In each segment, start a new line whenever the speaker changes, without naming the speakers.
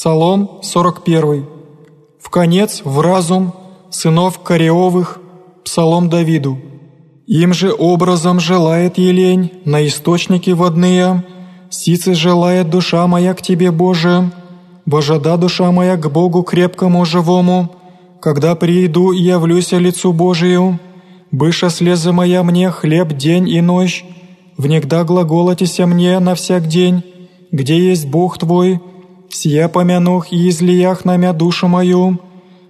Псалом 41. В конец в разум сынов Кореовых, Псалом Давиду. Им же образом желает елень на источники водные, сицы желает душа моя к Тебе, Боже, вожада душа моя к Богу крепкому живому, когда прииду и явлюся лицу Божию, быша слезы моя мне хлеб день и ночь, внегда глаголотися мне на всяк день, где есть Бог Твой, сия помянух и излиях намя душу мою,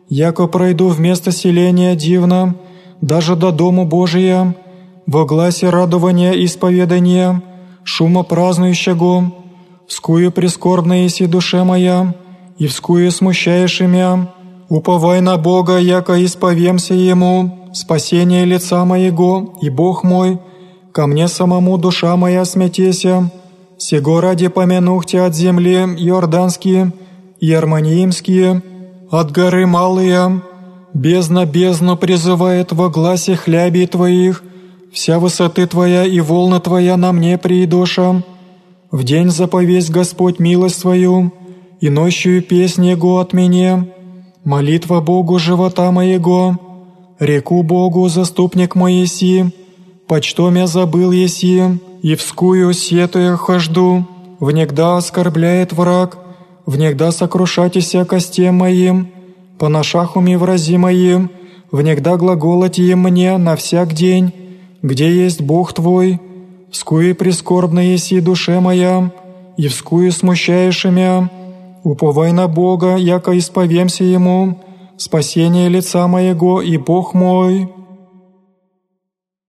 яко пройду вместо селения дивно, даже до дому Божия, во гласе радования исповедания, шума празднующего, вскую прискорбная еси душе моя, и вскую смущаешь имя, уповай на Бога, яко исповемся Ему, спасение лица моего, и Бог мой, ко мне самому душа моя смятеся, сего ради помянух тебя от земли Иорданские и Арманиимские, от горы малые, бездна бездну призывает во гласе хлябей твоих, вся высоты твоя и волна твоя на мне приидоша. В день заповесть Господь милость твою, и ночью песнь Его от меня, молитва Богу живота моего, реку Богу заступник Моеси, почтом я забыл еси, и вскую сетуя хожду, внегда оскорбляет враг, внегда сокрушатися косте моим, по нашахуми врази моим, внегда глаголати мне на всяк день, где есть Бог твой, вскуи прискорбно еси душе моя, и вскуи смущаешь имя, уповай на Бога, яко исповемся Ему, спасение лица моего и Бог мой».